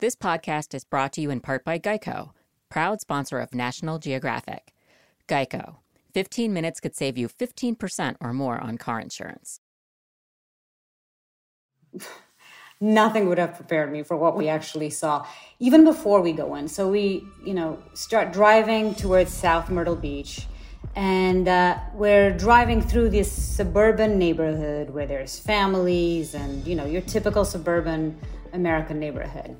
This podcast is brought to you in part by Geico, proud sponsor of National Geographic. Geico. 15 minutes could save you 15% or more on car insurance. Nothing would have prepared me for what we actually saw, even before we go in. So we, you know, start driving towards South Myrtle Beach, and uh, we're driving through this suburban neighborhood where there's families and, you know, your typical suburban American neighborhood.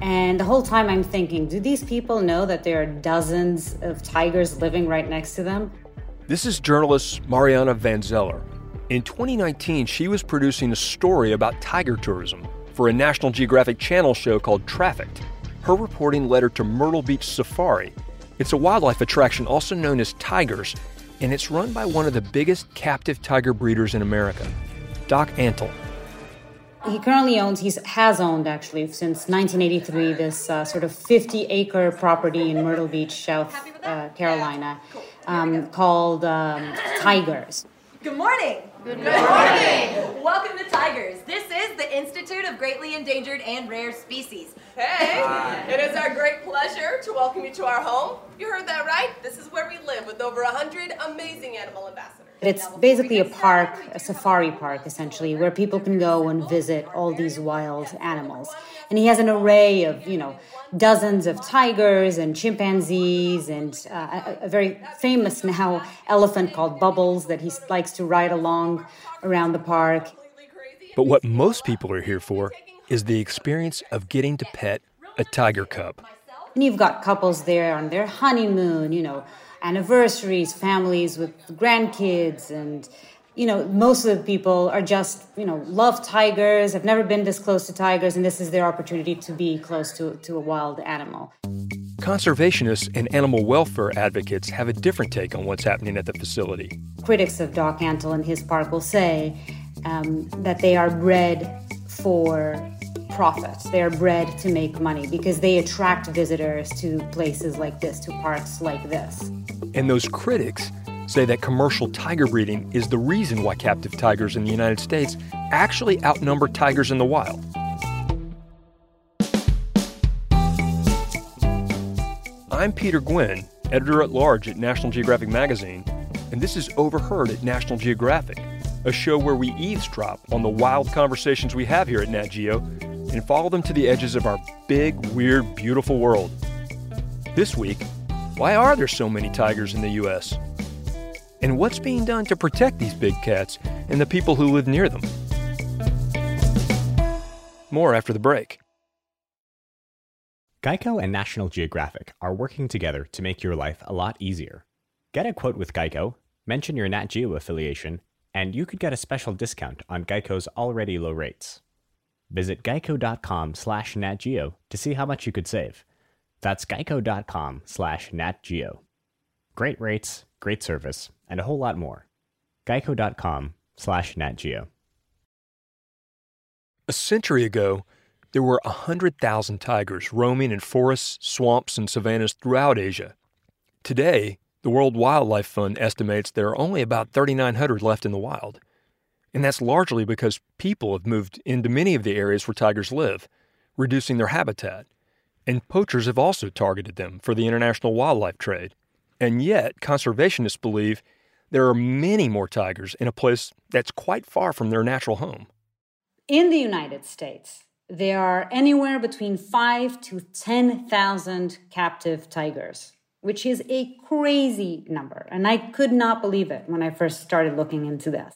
And the whole time I'm thinking, do these people know that there are dozens of tigers living right next to them? This is journalist Mariana Van Zeller. In 2019, she was producing a story about tiger tourism for a National Geographic Channel show called Trafficked. Her reporting led her to Myrtle Beach Safari. It's a wildlife attraction also known as Tigers, and it's run by one of the biggest captive tiger breeders in America, Doc Antle. He currently owns, he has owned actually since 1983, this uh, sort of 50 acre property in Myrtle Beach, South uh, Carolina, um, called um, Tigers. Good morning. Good morning. Welcome to Tigers. This is the Institute of Greatly Endangered and Rare Species. Hey, it is our great pleasure to welcome you to our home. You heard that right. This is where we live with over 100 amazing animal ambassadors. It's basically a park, a safari park, essentially, where people can go and visit all these wild animals. And he has an array of, you know, dozens of tigers and chimpanzees and uh, a, a very famous now elephant called Bubbles that he likes to ride along around the park. But what most people are here for is the experience of getting to pet a tiger cub. And you've got couples there on their honeymoon, you know, anniversaries, families with grandkids, and you know, most of the people are just, you know, love tigers, have never been this close to tigers, and this is their opportunity to be close to, to a wild animal. Conservationists and animal welfare advocates have a different take on what's happening at the facility. Critics of Doc Antle and his park will say um, that they are bred for profit. They are bred to make money because they attract visitors to places like this, to parks like this. And those critics say that commercial tiger breeding is the reason why captive tigers in the United States actually outnumber tigers in the wild. I'm Peter Gwin, editor at large at National Geographic Magazine, and this is Overheard at National Geographic, a show where we eavesdrop on the wild conversations we have here at Nat Geo and follow them to the edges of our big, weird, beautiful world. This week, why are there so many tigers in the U.S.? And what's being done to protect these big cats and the people who live near them? More after the break. Geico and National Geographic are working together to make your life a lot easier. Get a quote with Geico, mention your Nat Geo affiliation, and you could get a special discount on Geico's already low rates. Visit geico.com slash natgeo to see how much you could save. That's geico.com slash natgeo. Great rates, great service, and a whole lot more. geico.com slash natgeo. A century ago, there were 100,000 tigers roaming in forests, swamps, and savannas throughout Asia. Today, the World Wildlife Fund estimates there are only about 3,900 left in the wild. And that's largely because people have moved into many of the areas where tigers live, reducing their habitat. And poachers have also targeted them for the international wildlife trade. And yet, conservationists believe there are many more tigers in a place that's quite far from their natural home. In the United States, there are anywhere between 5 to 10,000 captive tigers, which is a crazy number. And I could not believe it when I first started looking into this.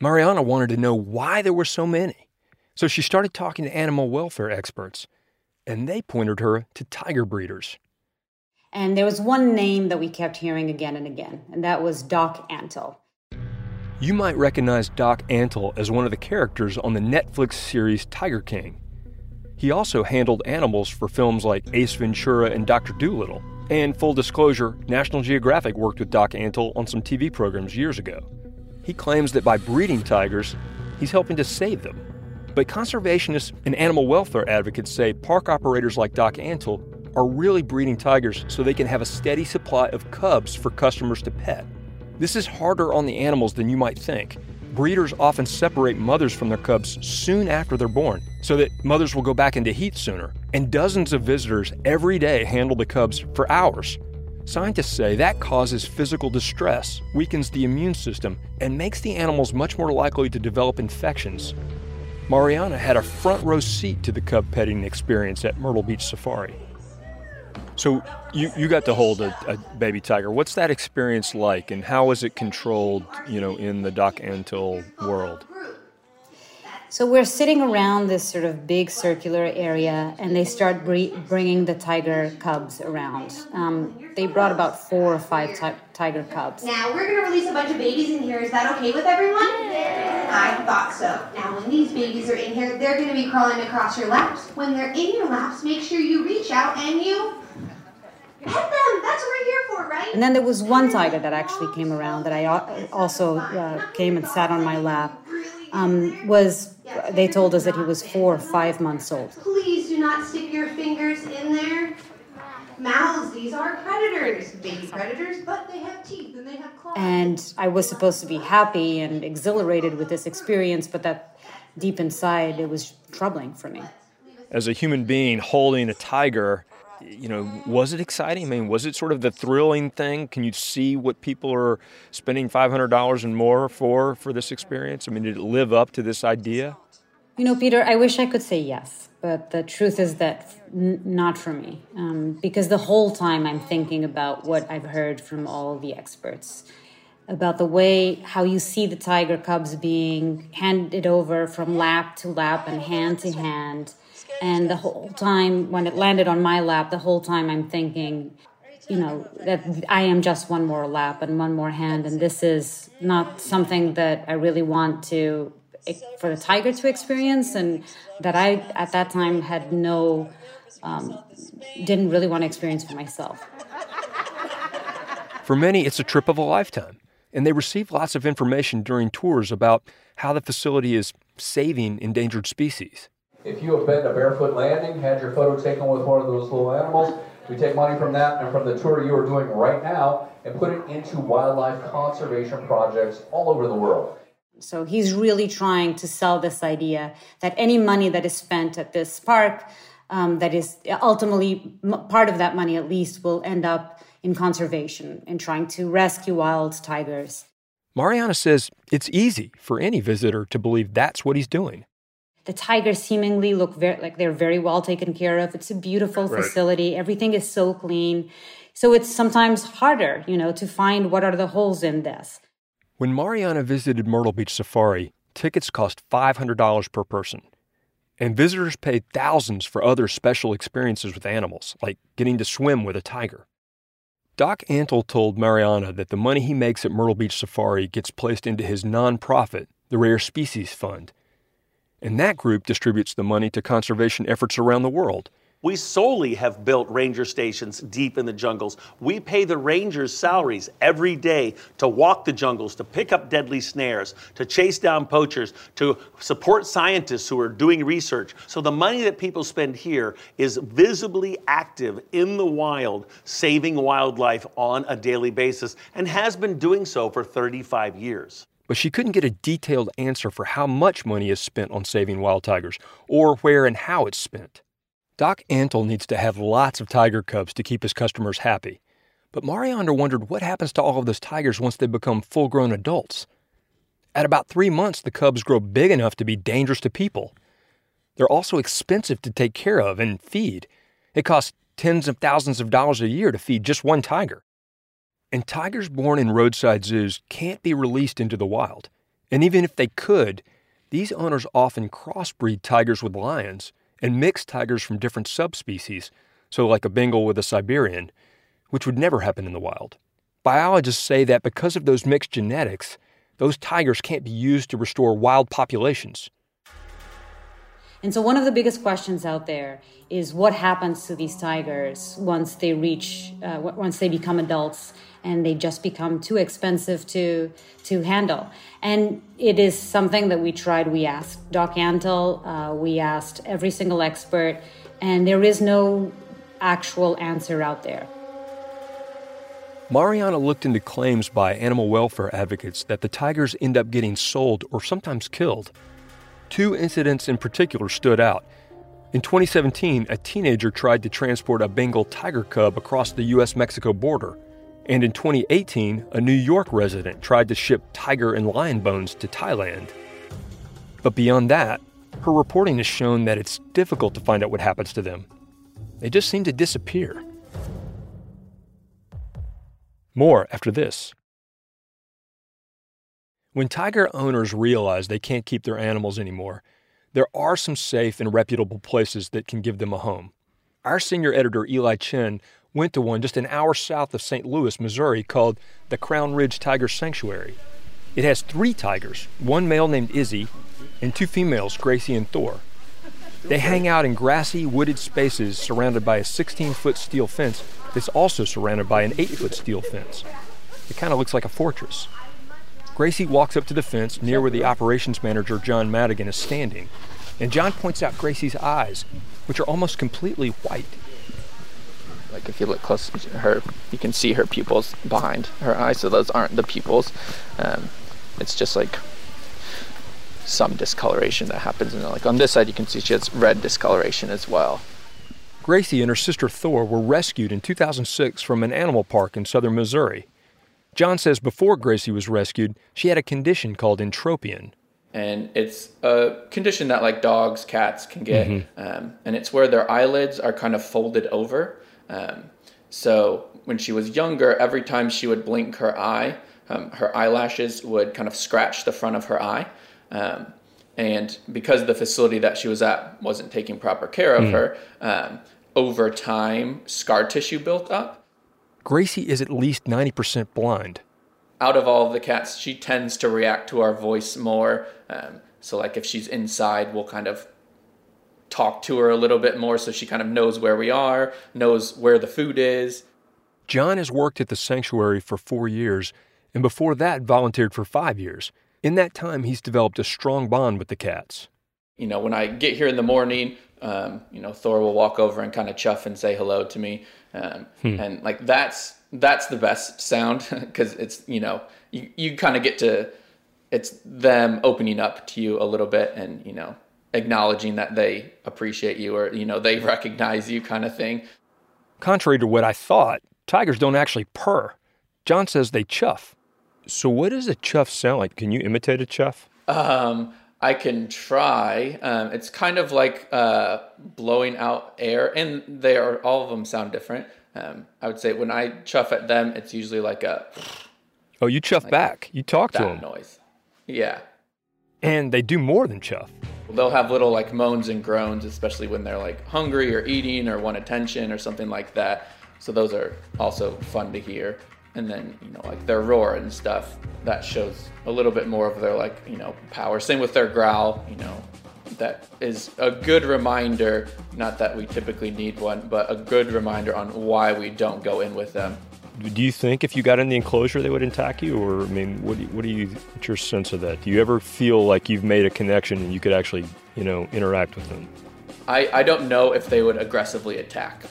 Mariana wanted to know why there were so many. So she started talking to animal welfare experts, and they pointed her to tiger breeders. And there was one name that we kept hearing again and again, and that was Doc Antle. You might recognize Doc Antle as one of the characters on the Netflix series Tiger King. He also handled animals for films like Ace Ventura and Dr. Dolittle. And full disclosure, National Geographic worked with Doc Antle on some TV programs years ago. He claims that by breeding tigers, he's helping to save them. But conservationists and animal welfare advocates say park operators like Doc Antle are really breeding tigers so they can have a steady supply of cubs for customers to pet. This is harder on the animals than you might think. Breeders often separate mothers from their cubs soon after they're born so that mothers will go back into heat sooner And dozens of visitors every day handle the cubs for hours. Scientists say that causes physical distress, weakens the immune system, and makes the animals much more likely to develop infections. Mariana had a front row seat to the cub petting experience at Myrtle Beach Safari. So you, you got to hold a, a, baby tiger. What's that experience like, and how is it controlled, you know, in the Doc Antle world? So we're sitting around this sort of big circular area, and they start bringing the tiger cubs around. Um, they brought about four or five ti- tiger cubs. Now we're going to release a bunch of babies in here. Is that okay with everyone? I thought so. Now, when these babies are in here, they're going to be crawling across your laps. When they're in your laps, make sure you reach out and you pet them. That's what we're here for, right? And then there was one tiger that actually came around that I also uh, came and sat on my lap. Um, was they told us that he was four or five months old. Please do not stick your fingers in their mouths. These are predators, baby predators, but they have teeth and they have claws. And I was supposed to be happy and exhilarated with this experience, but that deep inside, it was troubling for me. As a human being holding a tiger, you know, was it exciting? I mean, was it sort of the thrilling thing? Can you see what people are spending $500 and more for for this experience? I mean, did it live up to this idea? You know, Peter, I wish I could say yes, but the truth is that n- not for me. Um, because the whole time I'm thinking about what I've heard from all the experts about the way how you see the tiger cubs being handed over from lap to lap and hand to hand and the whole time, when it landed on my lap, the whole time I'm thinking, you know, that I am just one more lap and one more hand. And this is not something that I really want to, for the tiger to experience. And that I, at that time, had no, um, didn't really want to experience for myself. For many, it's a trip of a lifetime. And they receive lots of information during tours about how the facility is saving endangered species. If you have been to Barefoot Landing, had your photo taken with one of those little animals, we take money from that and from the tour you are doing right now and put it into wildlife conservation projects all over the world. So he's really trying to sell this idea that any money that is spent at this park, um, that is ultimately part of that money at least, will end up in conservation and trying to rescue wild tigers. Mariana says it's easy for any visitor to believe that's what he's doing. The tigers seemingly look very like they're very well taken care of. It's a beautiful right. facility. Everything is so clean. So it's sometimes harder, you know, to find what are the holes in this. When Mariana visited Myrtle Beach Safari, tickets cost $500 per person. And visitors paid thousands for other special experiences with animals, like getting to swim with a tiger. Doc Antle told Mariana that the money he makes at Myrtle Beach Safari gets placed into his nonprofit, the Rare Species Fund, and that group distributes the money to conservation efforts around the world. We solely have built ranger stations deep in the jungles. We pay the rangers salaries every day to walk the jungles, to pick up deadly snares, to chase down poachers, to support scientists who are doing research. So the money that people spend here is visibly active in the wild, saving wildlife on a daily basis, and has been doing so for 35 years but she couldn't get a detailed answer for how much money is spent on saving wild tigers or where and how it's spent. Doc Antle needs to have lots of tiger cubs to keep his customers happy. But Mariana wondered what happens to all of those tigers once they become full grown adults. At about three months, the cubs grow big enough to be dangerous to people. They're also expensive to take care of and feed. It costs tens of thousands of dollars a year to feed just one tiger. And tigers born in roadside zoos can't be released into the wild. And even if they could, these owners often crossbreed tigers with lions and mix tigers from different subspecies, so like a Bengal with a Siberian, which would never happen in the wild. Biologists say that because of those mixed genetics, those tigers can't be used to restore wild populations. And so, one of the biggest questions out there is what happens to these tigers once they reach, uh, once they become adults and they just become too expensive to to handle. And it is something that we tried. We asked Doc Antle, uh, we asked every single expert, and there is no actual answer out there. Mariana looked into claims by animal welfare advocates that the tigers end up getting sold or sometimes killed. Two incidents in particular stood out. In 2017, a teenager tried to transport a Bengal tiger cub across the US Mexico border. And in 2018, a New York resident tried to ship tiger and lion bones to Thailand. But beyond that, her reporting has shown that it's difficult to find out what happens to them. They just seem to disappear. More after this. When tiger owners realize they can't keep their animals anymore, there are some safe and reputable places that can give them a home. Our senior editor, Eli Chen, went to one just an hour south of St. Louis, Missouri, called the Crown Ridge Tiger Sanctuary. It has three tigers, one male named Izzy, and two females, Gracie and Thor. They hang out in grassy, wooded spaces surrounded by a 16 foot steel fence that's also surrounded by an 8 foot steel fence. It kind of looks like a fortress. Gracie walks up to the fence near where the operations manager, John Madigan, is standing, and John points out Gracie's eyes, which are almost completely white. Like if you look close to her, you can see her pupils behind her eyes, so those aren't the pupils. Um, it's just like some discoloration that happens, and like on this side, you can see she has red discoloration as well. Gracie and her sister Thor were rescued in 2006 from an animal park in southern Missouri. John says before Gracie was rescued, she had a condition called entropion. And it's a condition that like dogs, cats can get, mm-hmm. um, and it's where their eyelids are kind of folded over. Um, so when she was younger, every time she would blink her eye, um, her eyelashes would kind of scratch the front of her eye. Um, and because the facility that she was at wasn't taking proper care of mm. her, um, over time, scar tissue built up. Gracie is at least 90% blind. Out of all the cats, she tends to react to our voice more. Um, so, like if she's inside, we'll kind of talk to her a little bit more so she kind of knows where we are, knows where the food is. John has worked at the sanctuary for four years, and before that, volunteered for five years. In that time, he's developed a strong bond with the cats. You know, when I get here in the morning, um, you know, Thor will walk over and kind of chuff and say hello to me. Um, hmm. And like that's that's the best sound because it's you know you you kind of get to it's them opening up to you a little bit and you know acknowledging that they appreciate you or you know they recognize you kind of thing. Contrary to what I thought, tigers don't actually purr. John says they chuff. So what does a chuff sound like? Can you imitate a chuff? Um, I can try. Um, it's kind of like uh, blowing out air, and they are all of them sound different. Um, I would say when I chuff at them, it's usually like a. Oh, you chuff like back. You talk to them. Noise. Yeah. And they do more than chuff. They'll have little like moans and groans, especially when they're like hungry or eating or want attention or something like that. So those are also fun to hear. And then you know like their roar and stuff that shows a little bit more of their like you know power. Same with their growl you know. That is a good reminder not that we typically need one but a good reminder on why we don't go in with them do you think if you got in the enclosure they would attack you or i mean what do you, what do you what's your sense of that do you ever feel like you've made a connection and you could actually you know interact with them i i don't know if they would aggressively attack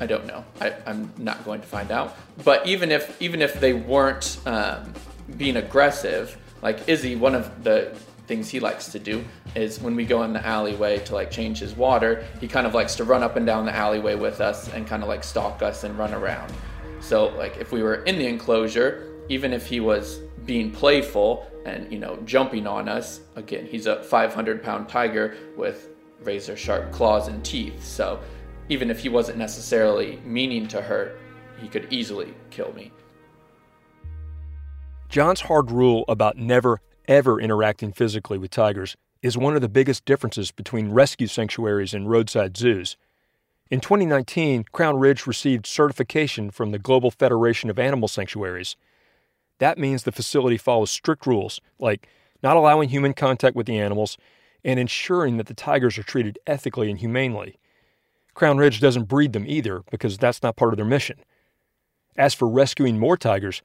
I don't know. I, am not going to find out. But even if even if they weren't um, being aggressive, like Izzy, one of the things he likes to do is when we go in the alleyway to like change his water, he kind of likes to run up and down the alleyway with us and kind of like stalk us and run around. So like if we were in the enclosure, even if he was being playful and you know jumping on us, again he's a 500 pound tiger with razor sharp claws and teeth. So even if he wasn't necessarily meaning to hurt, he could easily kill me. John's hard rule about never, ever interacting physically with tigers is one of the biggest differences between rescue sanctuaries and roadside zoos. In 2019, Crown Ridge received certification from the Global Federation of Animal Sanctuaries. That means the facility follows strict rules, like not allowing human contact with the animals and ensuring that the tigers are treated ethically and humanely. Crown Ridge doesn't breed them either because that's not part of their mission. As for rescuing more tigers,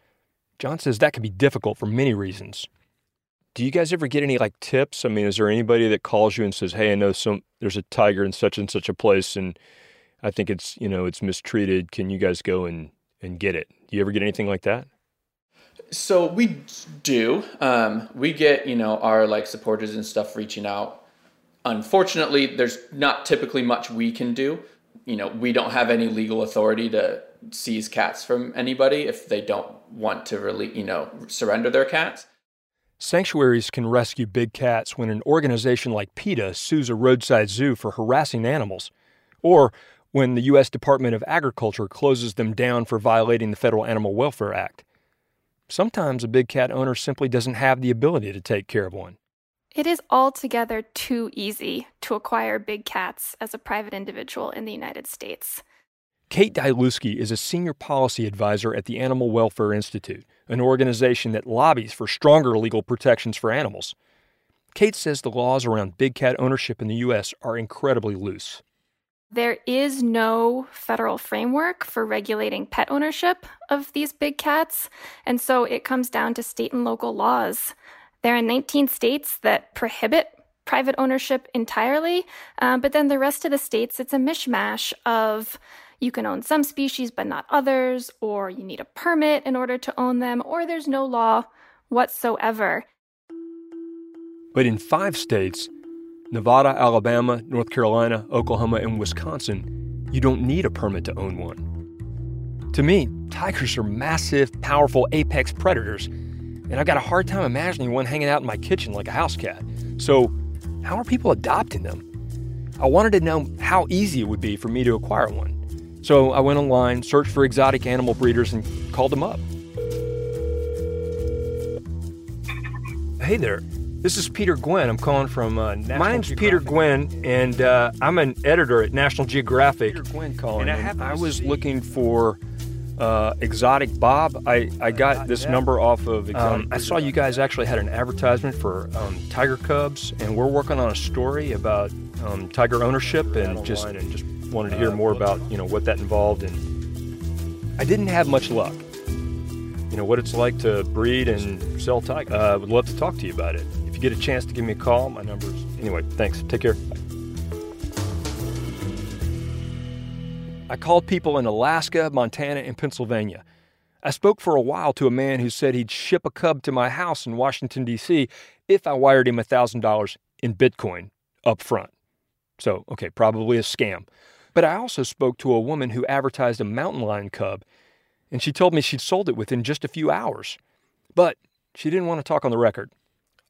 John says that can be difficult for many reasons. Do you guys ever get any like tips? I mean, is there anybody that calls you and says, "Hey, I know some there's a tiger in such and such a place and I think it's, you know, it's mistreated. Can you guys go and and get it?" Do you ever get anything like that? So we do. Um, we get, you know, our like supporters and stuff reaching out unfortunately, there's not typically much we can do. You know, we don't have any legal authority to seize cats from anybody if they don't want to really, you know, surrender their cats. Sanctuaries can rescue big cats when an organization like PETA sues a roadside zoo for harassing animals, or when the U.S. Department of Agriculture closes them down for violating the Federal Animal Welfare Act. Sometimes a big cat owner simply doesn't have the ability to take care of one. It is altogether too easy to acquire big cats as a private individual in the United States. Kate Dylewsky is a senior policy advisor at the Animal Welfare Institute, an organization that lobbies for stronger legal protections for animals. Kate says the laws around big cat ownership in the U.S. are incredibly loose. There is no federal framework for regulating pet ownership of these big cats, and so it comes down to state and local laws. There are 19 states that prohibit private ownership entirely, uh, but then the rest of the states, it's a mishmash of you can own some species but not others, or you need a permit in order to own them, or there's no law whatsoever. But in five states, Nevada, Alabama, North Carolina, Oklahoma, and Wisconsin, you don't need a permit to own one. To me, tigers are massive, powerful apex predators, and I've got a hard time imagining one hanging out in my kitchen like a house cat. So, how are people adopting them? I wanted to know how easy it would be for me to acquire one. So I went online, searched for exotic animal breeders, and called them up. Hey there. This is Peter Gwin. I'm calling from uh, National My name's Peter Gwin, and uh, I'm an editor at National Geographic. Peter Gwin calling. And I, and I was looking for uh, Exotic Bob. I, I got this number off of. Um, I saw you guys actually had an advertisement for um, tiger cubs, and we're working on a story about um, tiger ownership and just and just wanted to hear more about you know what that involved. And I didn't have much luck you know what it's like to breed and sell tigers. I uh, would love to talk to you about it you get a chance to give me a call, my number's. Anyway, thanks. Take care. I called people in Alaska, Montana, and Pennsylvania. I spoke for a while to a man who said he'd ship a cub to my house in Washington, D.C. if I wired him $1,000 in Bitcoin up front. So, okay, probably a scam. But I also spoke to a woman who advertised a mountain lion cub, and she told me she'd sold it within just a few hours. But she didn't want to talk on the record.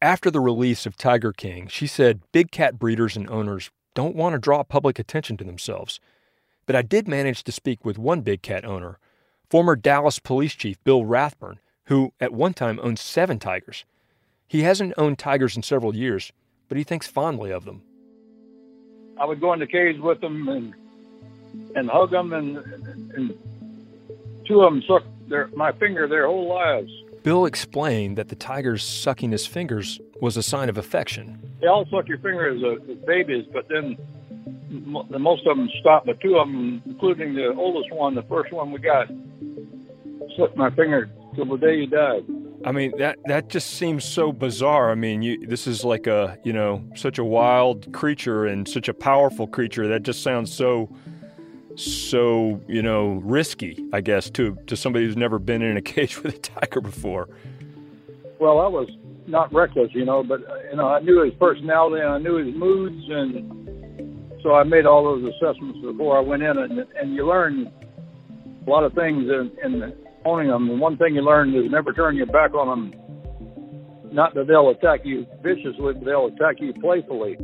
After the release of Tiger King, she said big cat breeders and owners don't want to draw public attention to themselves. But I did manage to speak with one big cat owner, former Dallas police chief Bill Rathburn, who at one time owned seven tigers. He hasn't owned tigers in several years, but he thinks fondly of them. I would go in the cage with them and and hug them, and, and two of them sucked their, my finger their whole lives. Bill explained that the tiger's sucking his fingers was a sign of affection. They all suck your finger as, a, as babies, but then the most of them stop. But two of them, including the oldest one, the first one we got, sucked my finger till the day he died. I mean that that just seems so bizarre. I mean, you, this is like a you know such a wild creature and such a powerful creature. That just sounds so so you know risky i guess to to somebody who's never been in a cage with a tiger before. Well i was not reckless you know but uh, you know i knew his personality and i knew his moods and so i made all those assessments before i went in and and you learn a lot of things in, in owning them and one thing you learn is never turn your back on them not that they'll attack you viciously but they'll attack you playfully.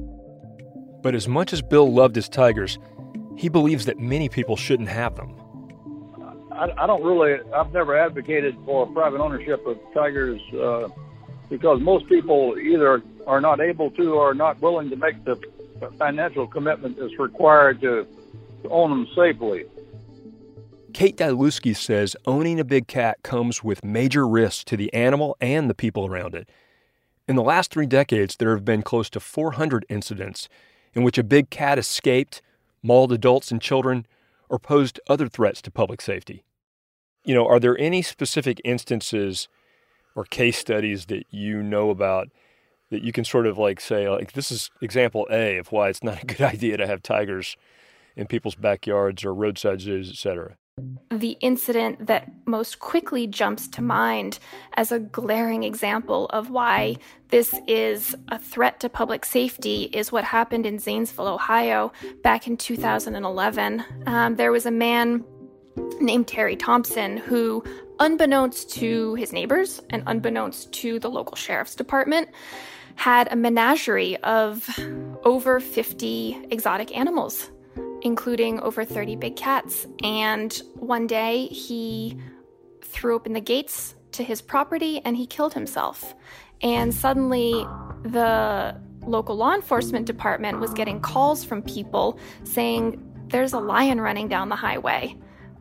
But as much as bill loved his tigers he believes that many people shouldn't have them. I, I don't really, I've never advocated for private ownership of tigers uh, because most people either are not able to or are not willing to make the financial commitment that's required to, to own them safely. Kate Dylewsky says owning a big cat comes with major risks to the animal and the people around it. In the last three decades, there have been close to 400 incidents in which a big cat escaped mauled adults and children, or posed other threats to public safety. You know, are there any specific instances or case studies that you know about that you can sort of like say, like, this is example A of why it's not a good idea to have tigers in people's backyards or roadside zoos, et cetera? The incident that most quickly jumps to mind as a glaring example of why this is a threat to public safety is what happened in Zanesville, Ohio, back in 2011. Um, there was a man named Terry Thompson who, unbeknownst to his neighbors and unbeknownst to the local sheriff's department, had a menagerie of over 50 exotic animals including over 30 big cats. And one day he threw open the gates to his property and he killed himself. And suddenly the local law enforcement department was getting calls from people saying, There's a lion running down the highway.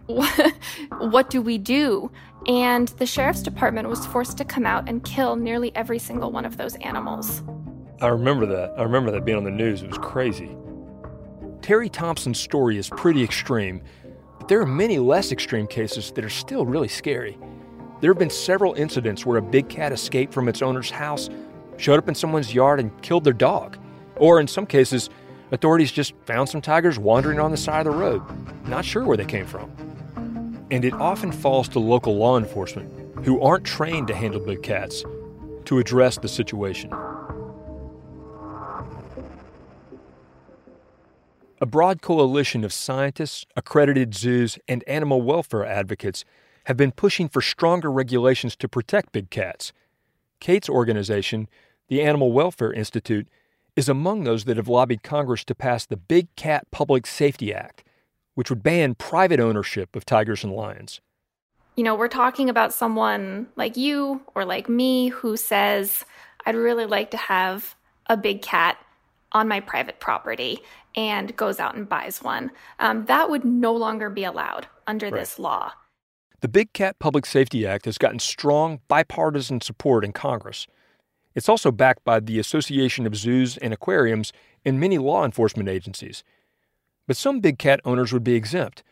what do we do? And the sheriff's department was forced to come out and kill nearly every single one of those animals. I remember that. I remember that being on the news. It was crazy. Terry Thompson's story is pretty extreme, but there are many less extreme cases that are still really scary. There have been several incidents where a big cat escaped from its owner's house, showed up in someone's yard, and killed their dog. Or in some cases, authorities just found some tigers wandering on the side of the road, not sure where they came from. And it often falls to local law enforcement, who aren't trained to handle big cats, to address the situation. A broad coalition of scientists, accredited zoos, and animal welfare advocates have been pushing for stronger regulations to protect big cats. Kate's organization, the Animal Welfare Institute, is among those that have lobbied Congress to pass the Big Cat Public Safety Act, which would ban private ownership of tigers and lions. You know, we're talking about someone like you or like me who says, I'd really like to have a big cat on my private property and goes out and buys one. Um, that would no longer be allowed under right. this law. The Big Cat Public Safety Act has gotten strong bipartisan support in Congress. It's also backed by the Association of Zoos and Aquariums and many law enforcement agencies. But some big cat owners would be exempt.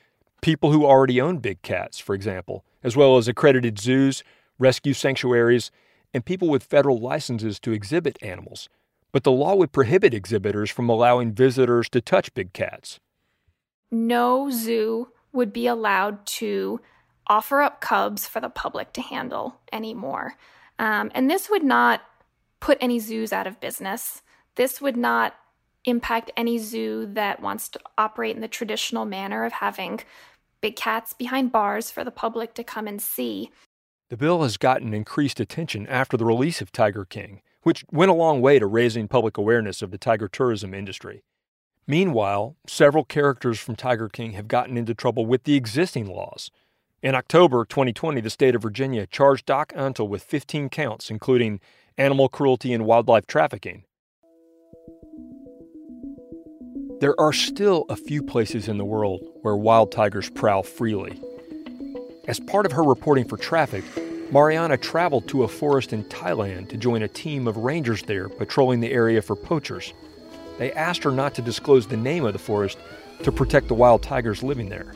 People who already own big cats, for example, as well as accredited zoos, rescue sanctuaries, and people with federal licenses to exhibit animals but the law would prohibit exhibitors from allowing visitors to touch big cats. No zoo would be allowed to offer up cubs for the public to handle anymore. Um, and this would not put any zoos out of business. This would not impact any zoo that wants to operate in the traditional manner of having big cats behind bars for the public to come and see. The bill has gotten increased attention after the release of Tiger King which went a long way to raising public awareness of the tiger tourism industry. Meanwhile, several characters from Tiger King have gotten into trouble with the existing laws. In October 2020, the state of Virginia charged Doc Antle with 15 counts, including animal cruelty and wildlife trafficking. There are still a few places in the world where wild tigers prowl freely. As part of her reporting for Traffic, Mariana traveled to a forest in Thailand to join a team of rangers there patrolling the area for poachers. They asked her not to disclose the name of the forest to protect the wild tigers living there.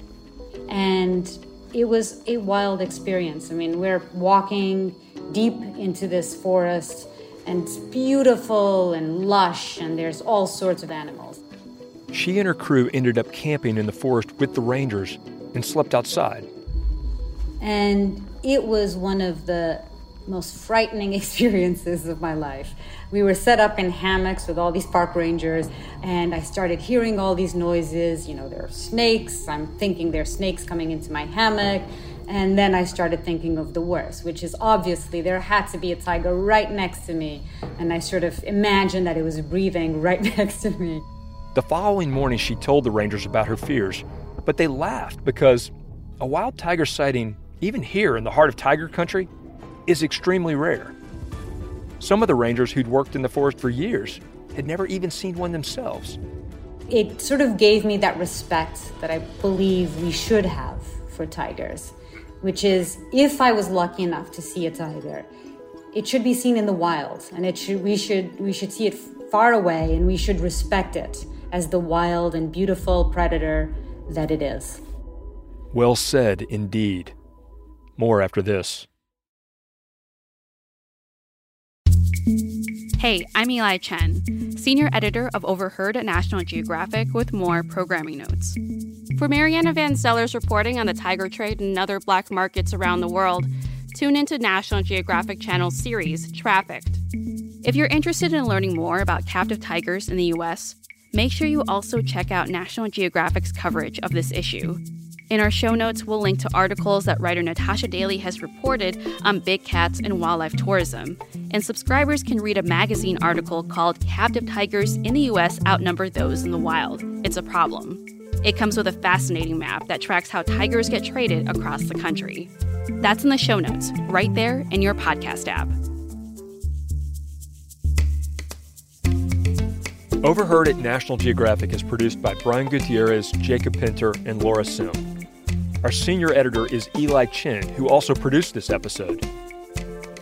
And it was a wild experience. I mean, we're walking deep into this forest, and it's beautiful and lush, and there's all sorts of animals. She and her crew ended up camping in the forest with the rangers and slept outside. And it was one of the most frightening experiences of my life. We were set up in hammocks with all these park rangers, and I started hearing all these noises. You know, there are snakes. I'm thinking there are snakes coming into my hammock. And then I started thinking of the worst, which is obviously there had to be a tiger right next to me. And I sort of imagined that it was breathing right next to me. The following morning, she told the rangers about her fears, but they laughed because a wild tiger sighting even here in the heart of tiger country, is extremely rare. Some of the rangers who'd worked in the forest for years had never even seen one themselves. It sort of gave me that respect that I believe we should have for tigers, which is if I was lucky enough to see a tiger, it should be seen in the wild and it should we should we should see it far away and we should respect it as the wild and beautiful predator that it is. Well said indeed. More after this. Hey, I'm Eli Chen, senior editor of Overheard at National Geographic, with more programming notes. For Mariana Van Zeller's reporting on the tiger trade and other black markets around the world, tune into National Geographic Channel's series, Trafficked. If you're interested in learning more about captive tigers in the U.S., make sure you also check out National Geographic's coverage of this issue. In our show notes, we'll link to articles that writer Natasha Daly has reported on big cats and wildlife tourism. And subscribers can read a magazine article called Captive Tigers in the U.S. Outnumber Those in the Wild. It's a problem. It comes with a fascinating map that tracks how tigers get traded across the country. That's in the show notes, right there in your podcast app. Overheard at National Geographic is produced by Brian Gutierrez, Jacob Pinter, and Laura Sim. Our senior editor is Eli Chen, who also produced this episode.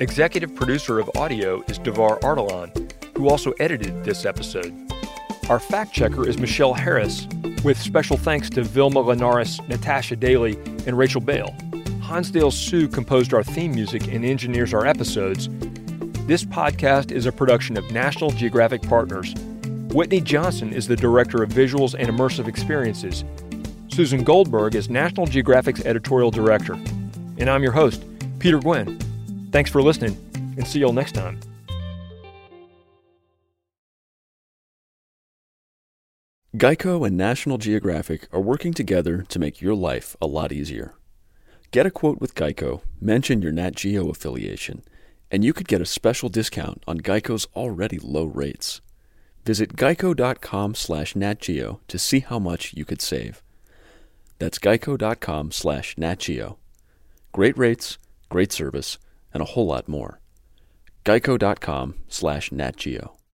Executive producer of audio is Davar Ardalan, who also edited this episode. Our fact checker is Michelle Harris, with special thanks to Vilma Linares, Natasha Daly, and Rachel Bale. Hansdale Hsu composed our theme music and engineers our episodes. This podcast is a production of National Geographic Partners. Whitney Johnson is the director of visuals and immersive experiences. Susan Goldberg is National Geographic's editorial director. And I'm your host, Peter Gwin. Thanks for listening, and see you all next time. Geico and National Geographic are working together to make your life a lot easier. Get a quote with Geico, mention your Nat Geo affiliation, and you could get a special discount on Geico's already low rates. Visit geico.com slash natgeo to see how much you could save. That's geico.com slash natgeo. Great rates, great service, and a whole lot more. geico.com slash natgeo.